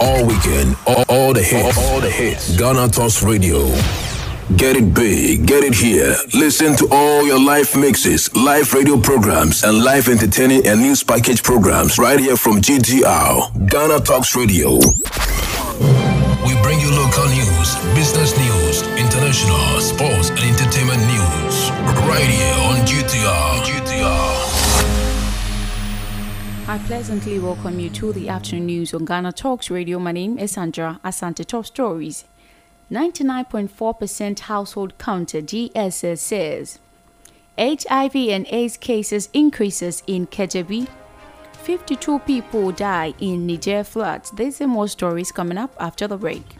all weekend, all, all the hits, all, the hits. Ghana Talks Radio. Get it big, get it here. Listen to all your live mixes, live radio programs, and live entertaining and news package programs right here from GTR, Ghana Talks Radio. We bring you local news, business news, international, sports, and entertainment news right here on GTR. GTR. I pleasantly welcome you to the afternoon news on Ghana Talks Radio. My name is Sandra Asante Top Stories. 99.4% household counter GSS says HIV and AIDS cases increases in Kadjebi. 52 people die in Niger floods. There's more stories coming up after the break.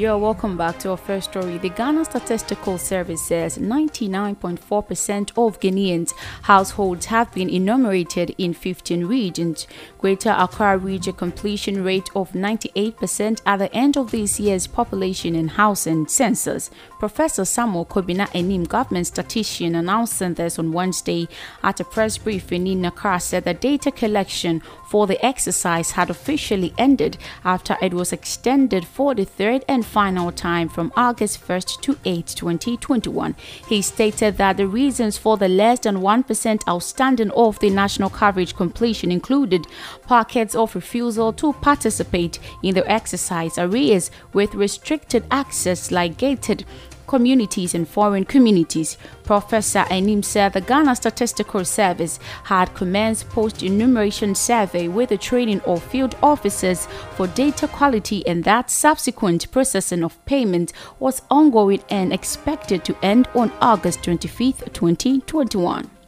You're welcome back to our first story. The Ghana Statistical Service says 99.4% of Ghanaians' households have been enumerated in 15 regions. Greater Accra region completion rate of 98% at the end of this year's population and housing census. Professor Samuel Kobina Annim, government statistician, announcing this on Wednesday at a press briefing in Accra, said the data collection for the exercise had officially ended after it was extended for the third and final time from August 1st to 8, 2021. He stated that the reasons for the less than 1% outstanding of the national coverage completion included pockets of refusal to participate in the exercise, arrears with restricted access like gated communities and foreign communities. Professor Annim said the Ghana Statistical Service had commenced post-enumeration survey with the training of field officers for data quality and that subsequent processing of payment was ongoing and expected to end on August 25, 2021.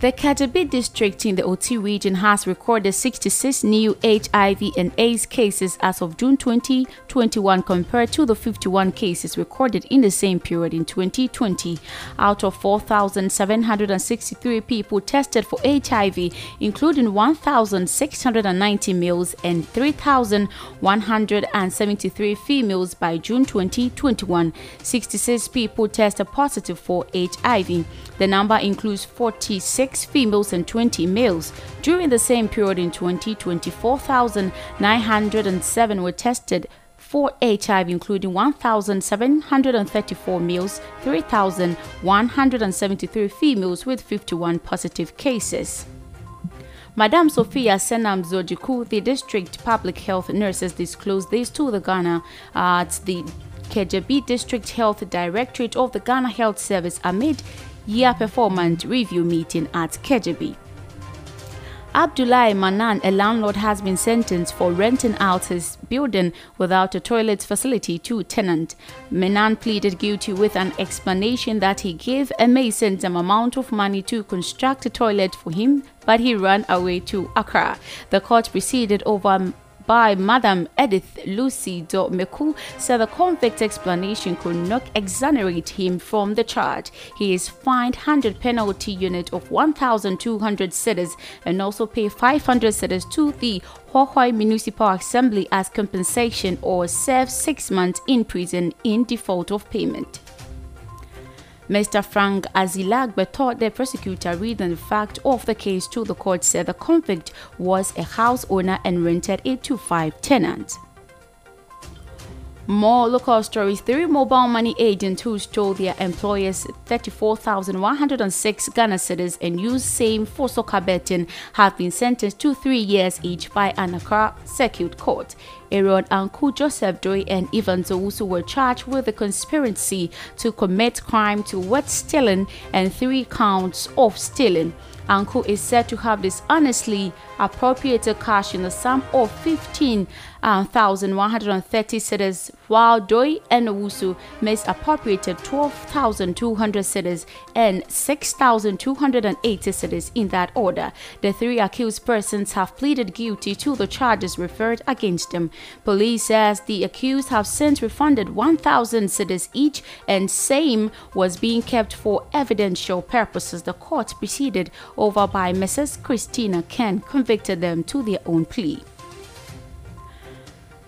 The Kadjebi district in the Oti region has recorded 66 new HIV and AIDS cases as of June 2021 compared to the 51 cases recorded in the same period in 2020. Out of 4,763 people tested for HIV, including 1,690 males and 3,173 females by June 2021, 66 people tested positive for HIV. The number includes 46 females and 20 males. During the same period in 2020, 4,907 were tested for HIV, including 1,734 males, 3,173 females, with 51 positive cases. Madame Sophia Senam Zojiku, the district public health nurses, disclosed this to the Ghana at the Kadjebi District Health Directorate of the Ghana Health Service amid year performance review meeting at Kadjebi. Abdullah Manan, a landlord, has been sentenced for renting out his building without a toilet facility to tenant. Manan pleaded guilty with an explanation that he gave a mason some amount of money to construct a toilet for him, but he ran away to Accra. The court proceeded over by Madam Edith Lucy Meku said the convict explanation could not exonerate him from the charge. He is fined 100 penalty unit of 1,200 cedis and also pay 500 cedis to the Hwaihwai Municipal Assembly as compensation or serve six months in prison in default of payment. Mr. Frank Azilagbe thought the prosecutor reading the fact of the case to the court said the convict was a house owner and rented it to five tenants. More local stories. Three mobile money agents who stole their employers 34,106 Ghana cedis and used same for soccer betting have been sentenced to three years each by an Accra Circuit Court. Aaron Anku, Joseph Doi, and Ivan Zowusu were charged with the conspiracy to commit crime to wet stealing and three counts of stealing. Anku is said to have dishonestly appropriated cash in the sum of Um, 15,130 cedis, while Doi and Owusu misappropriated 12,200 cedis and 6,280 cedis in that order. The three accused persons have pleaded guilty to the charges referred against them. Police says the accused have since refunded 1,000 cedis each and same was being kept for evidential purposes. The court proceeded over by Mrs. Christina Ken convicted them to their own plea.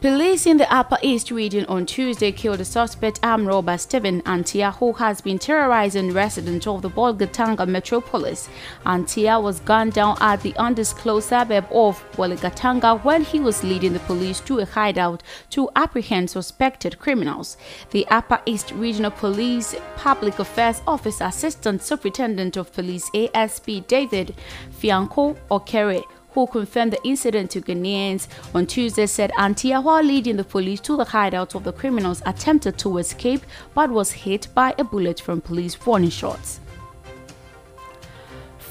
Police in the Upper East region on Tuesday killed a suspect armed robber Stephen Antia, who has been terrorizing residents of the Bolgatanga metropolis. Antia was gunned down at the undisclosed suburb of Bolgatanga when he was leading the police to a hideout to apprehend suspected criminals. The Upper East Regional Police Public Affairs Office Assistant Superintendent of Police ASP David Fianko Okyere who confirmed the incident to Ghanaians on Tuesday, said Antia, while leading the police to the hideout of the criminals, attempted to escape but was hit by a bullet from police warning shots.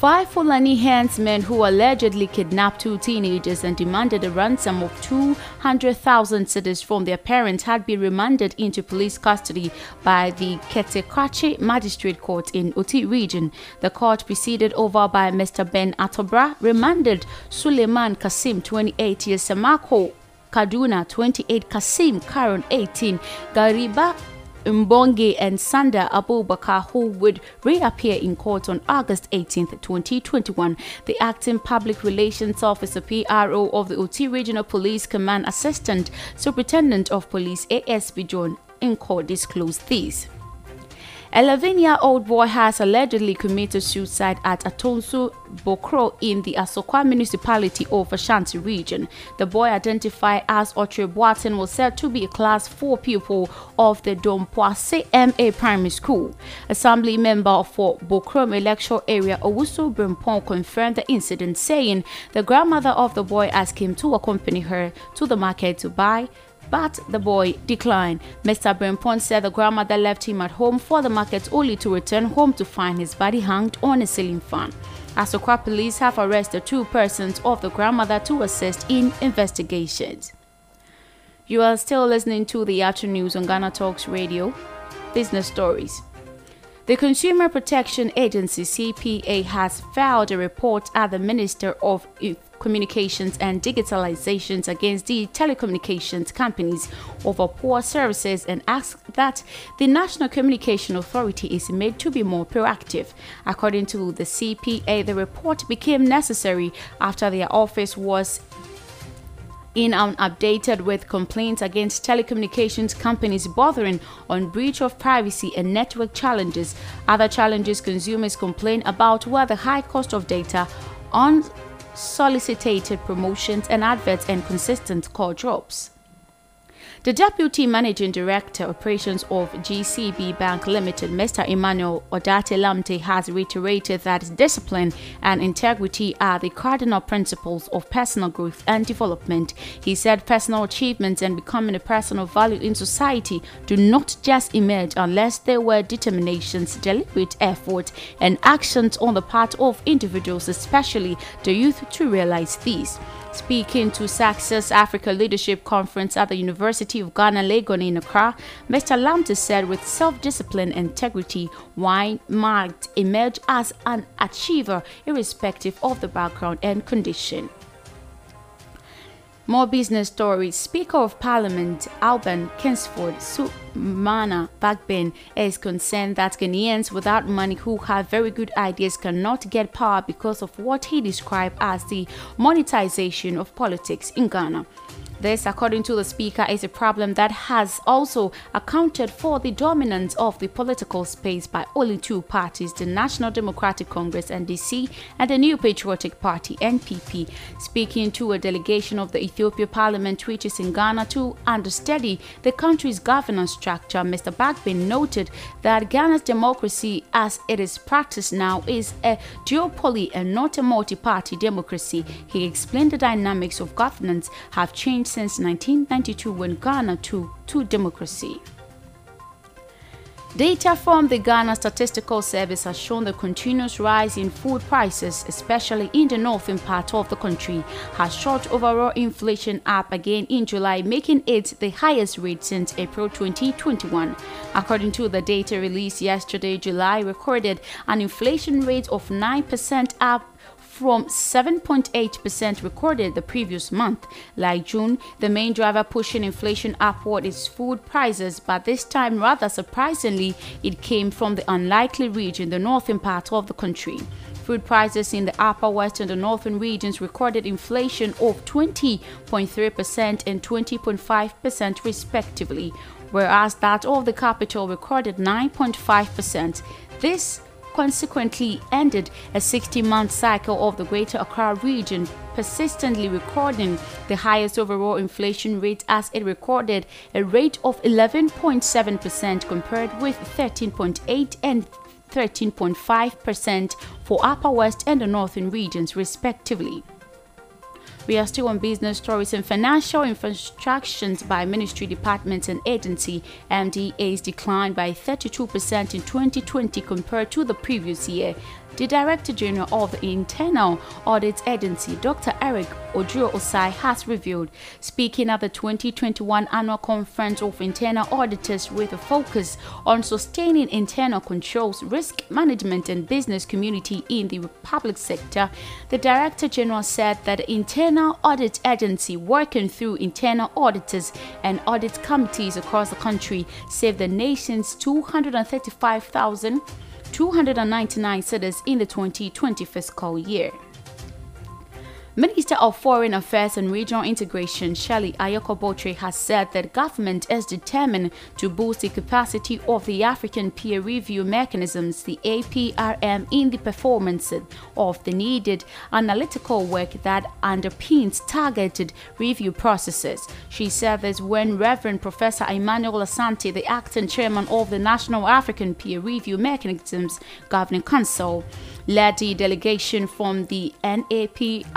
Five Fulani henchmen who allegedly kidnapped two teenagers and demanded a ransom of 200,000 cedis from their parents had been remanded into police custody by the Kete-Krachi Magistrate Court in Oti region. The court, presided over by Mr. Ben Atobra, remanded Suleiman Kasim, 28 years, Samako Kaduna, 28, Kasim Karon, 18, Gariba Mbonge and Sanda Abubakar, who would reappear in court on August 18, 2021. The acting public relations officer PRO of the Oti Regional Police Command Assistant Superintendent of Police ASP John in court disclosed this. 11 year old boy has allegedly committed suicide at Atonsu Bokro in the Asokwa municipality of Ashanti region. The boy, identified as Otre Boaten, was said to be a class 4 pupil of the Dompoase MA Primary School. Assembly member for Bokrom electoral area Owusu Brimpon confirmed the incident, saying the grandmother of the boy asked him to accompany her to the market to buy but the boy declined. Mr. Brempon said the grandmother left him at home for the market only to return home to find his body hanged on a ceiling fan. Asokwa police have arrested two persons of the grandmother to assist in investigations. You are still listening to the afternoon news on Ghana Talks Radio. Business stories. The Consumer Protection Agency CPA has filed a report at the Minister of Communications and Digitalizations against the telecommunications companies over poor services and asked that the National Communication Authority is made to be more proactive. According to the CPA, the report became necessary after their office was in an updated with complaints against telecommunications companies bothering on breach of privacy and network challenges. Other challenges consumers complain about were the high cost of data, unsolicited promotions and adverts, and consistent call drops. The Deputy Managing Director Operations of GCB Bank Limited, Mr. Emmanuel Odate Lamptey, has reiterated that discipline and integrity are the cardinal principles of personal growth and development. He said personal achievements and becoming a person of value in society do not just emerge unless there were determinations, deliberate effort, and actions on the part of individuals, especially the youth, to realize these. Speaking to Success Africa Leadership Conference at the University of Ghana, Legon in Accra, Mr. Lamptey said with self-discipline and integrity, wine might emerge as an achiever irrespective of the background and condition. More business stories. Speaker of Parliament Alban Kingsford Sumana Bagbin is concerned that Ghanaians without money who have very good ideas cannot get power because of what he described as the monetization of politics in Ghana. This, according to the Speaker, is a problem that has also accounted for the dominance of the political space by only two parties, the National Democratic Congress NDC and the New Patriotic Party NPP. Speaking to a delegation of the Ethiopia Parliament which is in Ghana to understudy the country's governance structure, Mr. Bagbin noted that Ghana's democracy as it is practiced now is a duopoly and not a multi-party democracy. He explained the dynamics of governance have changed since 1992 when Ghana took to democracy. Data from the Ghana Statistical Service has shown the continuous rise in food prices, especially in the northern part of the country, has shot overall inflation up again in July, making it the highest rate since April 2021. According to the data released yesterday, July recorded an inflation rate of 9% up from 7.8% recorded the previous month. Like June, the main driver pushing inflation upward is food prices, but this time, rather surprisingly, it came from the unlikely region, the northern part of the country. Food prices in the upper west and the northern regions recorded inflation of 20.3% and 20.5% respectively, whereas that of the capital recorded 9.5%. This consequently ended a 60 month cycle of the Greater Accra region, persistently recording the highest overall inflation rate as it recorded a rate of 11.7% compared with 13.8 and 13.5% for Upper West and the Northern regions, respectively. We are still on business stories and financial instructions by ministry departments and agency. MDAs declined by 32% in 2020 compared to the previous year. The Director General of the Internal Audit Agency, Dr. Eric Oduro Osae, has revealed, speaking at the 2021 Annual Conference of Internal Auditors with a focus on sustaining internal controls, risk management, and business community in the public sector. The Director General said that the Internal Audit Agency, working through internal auditors and audit committees across the country, saved the nation's 235,000 299 cedis in the 2020 fiscal year. Minister of Foreign Affairs and Regional Integration Shirley Ayorkor Botchwey has said that government is determined to boost the capacity of the African peer review mechanisms, the APRM, in the performance of the needed analytical work that underpins targeted review processes. She said this when Reverend Professor Emmanuel Asante, the acting chairman of the National African Peer Review Mechanisms Governing Council, led the delegation from the NAPRMGC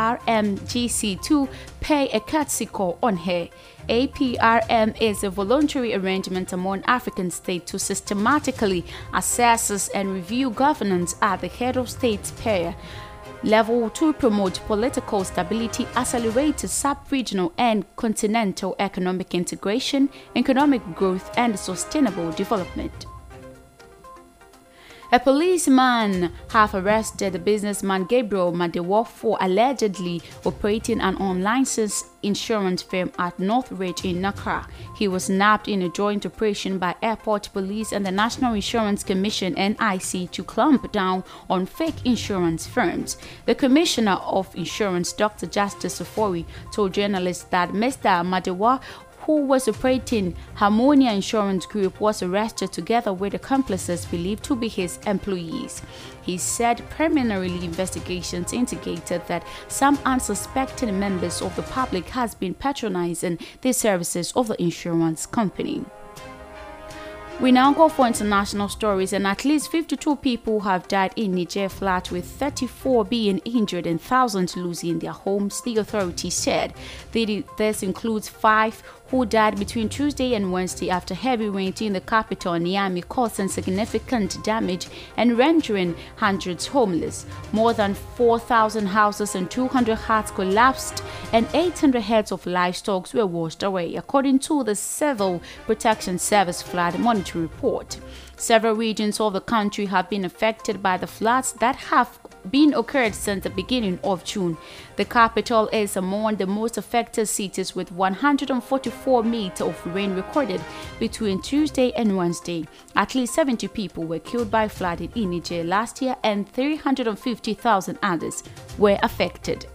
to pay a courtesy call on her. APRM is a voluntary arrangement among African states to systematically assess and review governance at the head of states pair level to promote political stability, accelerate sub-regional and continental economic integration, economic growth, and sustainable development. A policeman have arrested businessman Gabriel Madewa for allegedly operating an unlicensed insurance firm at Northridge in Nakra. He was nabbed in a joint operation by Airport Police and the National Insurance Commission NIC to clamp down on fake insurance firms. The Commissioner of Insurance, Dr. Justice Ofori, told journalists that Mr. Madewa who was operating Harmonia Insurance Group, was arrested together with accomplices believed to be his employees. He said preliminary investigations indicated that some unsuspecting members of the public has been patronizing the services of the insurance company. We now go for international stories, and at least 52 people have died in Niger flat, with 34 being injured and thousands losing their homes, the authorities said. This includes five who died between Tuesday and Wednesday after heavy rain in the capital, Niamey, causing significant damage and rendering hundreds homeless. More than 4,000 houses and 200 huts collapsed, and 800 heads of livestock were washed away, according to the Civil Protection Service flood monitoring report. Several regions of the country have been affected by the floods that have been occurred since the beginning of June. The capital is among the most affected cities with 144 meters of rain recorded between Tuesday and Wednesday. At least 70 people were killed by flooding in Niger last year and 350,000 others were affected.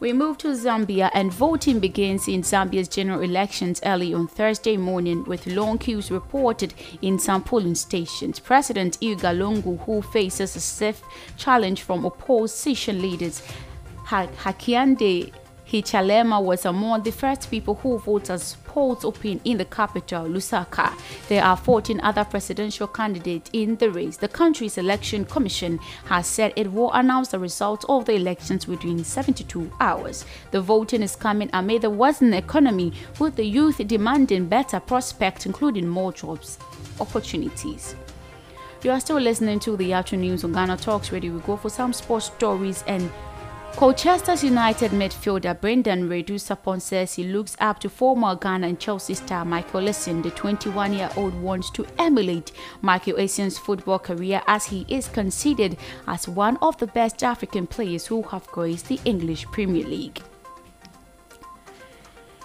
We move to Zambia and voting begins in Zambia's general elections early on Thursday morning with long queues reported in some polling stations. President Edgar Lungu, who faces a stiff challenge from opposition leaders Hakainde Hichilema was among the first people who voted as polls opened in the capital, Lusaka. There are 14 other presidential candidates in the race. The country's election commission has said it will announce the results of the elections within 72 hours. The voting is coming amid the worsening economy, with the youth demanding better prospects, including more jobs opportunities. You are still listening to the afternoon news on Ghana Talks Radio. We go for some sports stories and Colchester United midfielder Brendan Redu-Sapong says he looks up to former Ghana and Chelsea star Michael Essien. The 21-year-old wants to emulate Michael Essien's football career as he is considered as one of the best African players who have graced the English Premier League.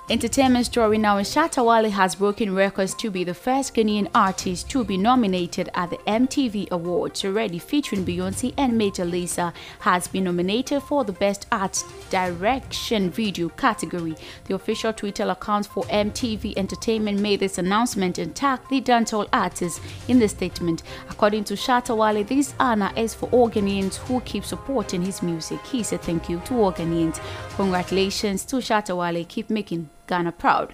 Entertainment story now Shatta Wale has broken records to be the first Ghanaian artist to be nominated at the MTV Awards. Already featuring Beyonce and Major Lazer has been nominated for the Best Art Direction Video category. The official Twitter account for MTV Entertainment made this announcement and tagged the dancehall artist in the statement. According to Shatta Wale, this honor is for all Ghanaians who keep supporting his music. He said thank you to all Ghanaians. Congratulations to Shatta Wale. Keep making Ghana proud.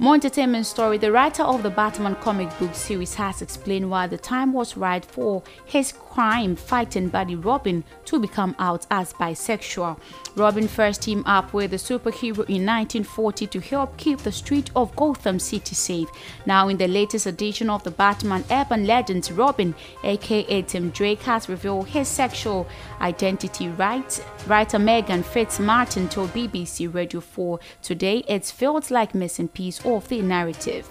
More entertainment story The writer of the Batman comic book series has explained why the time was right for his crime fighting buddy Robin to become out as bisexual. Robin first teamed up with the superhero in 1940 to help keep the street of Gotham City safe. Now, in the latest edition of the Batman Urban Legends, Robin, aka Tim Drake, has revealed his sexual identity. Right? Writer Meghan Fitzmartin told BBC Radio 4 today it feels like missing piece of the narrative.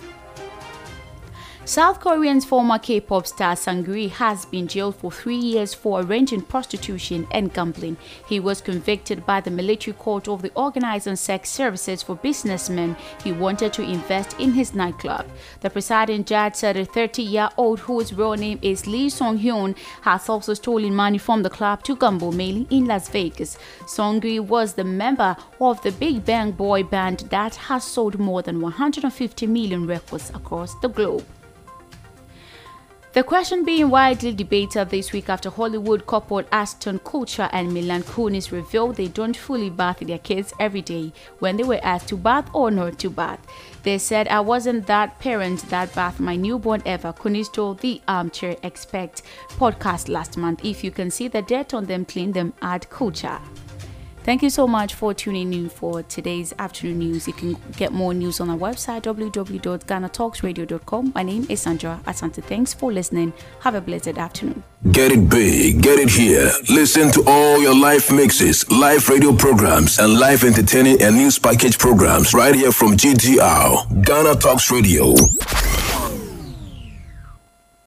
South Korean's former K-pop star Seungri has been jailed for three years for arranging prostitution and gambling. He was convicted by the military court of the organizing sex services for businessmen he wanted to invest in his nightclub. The presiding judge said a 30-year-old whose real name is Lee Seung-hyun has also stolen money from the club to gamble mainly in Las Vegas. Seungri was the member of the Big Bang boy band that has sold more than 150 million records across the globe. The question being widely debated this week after Hollywood couple Ashton Kutcher and Mila Kunis revealed they don't fully bath their kids every day when they were asked to bath or not to bath. They said, I wasn't that parent that bathed my newborn ever, Kunis told the Armchair Expert podcast last month. If you can see the dirt on them, clean them, add Kutcher. Thank you so much for tuning in for today's afternoon news. You can get more news on our website www.ghanatalksradio.com. My name is Sandra Asante. Thanks for listening. Have a blessed afternoon. Get it big, get it here. Listen to all your live mixes, live radio programs, and live entertaining and news package programs right here from GTR, Ghana Talks Radio.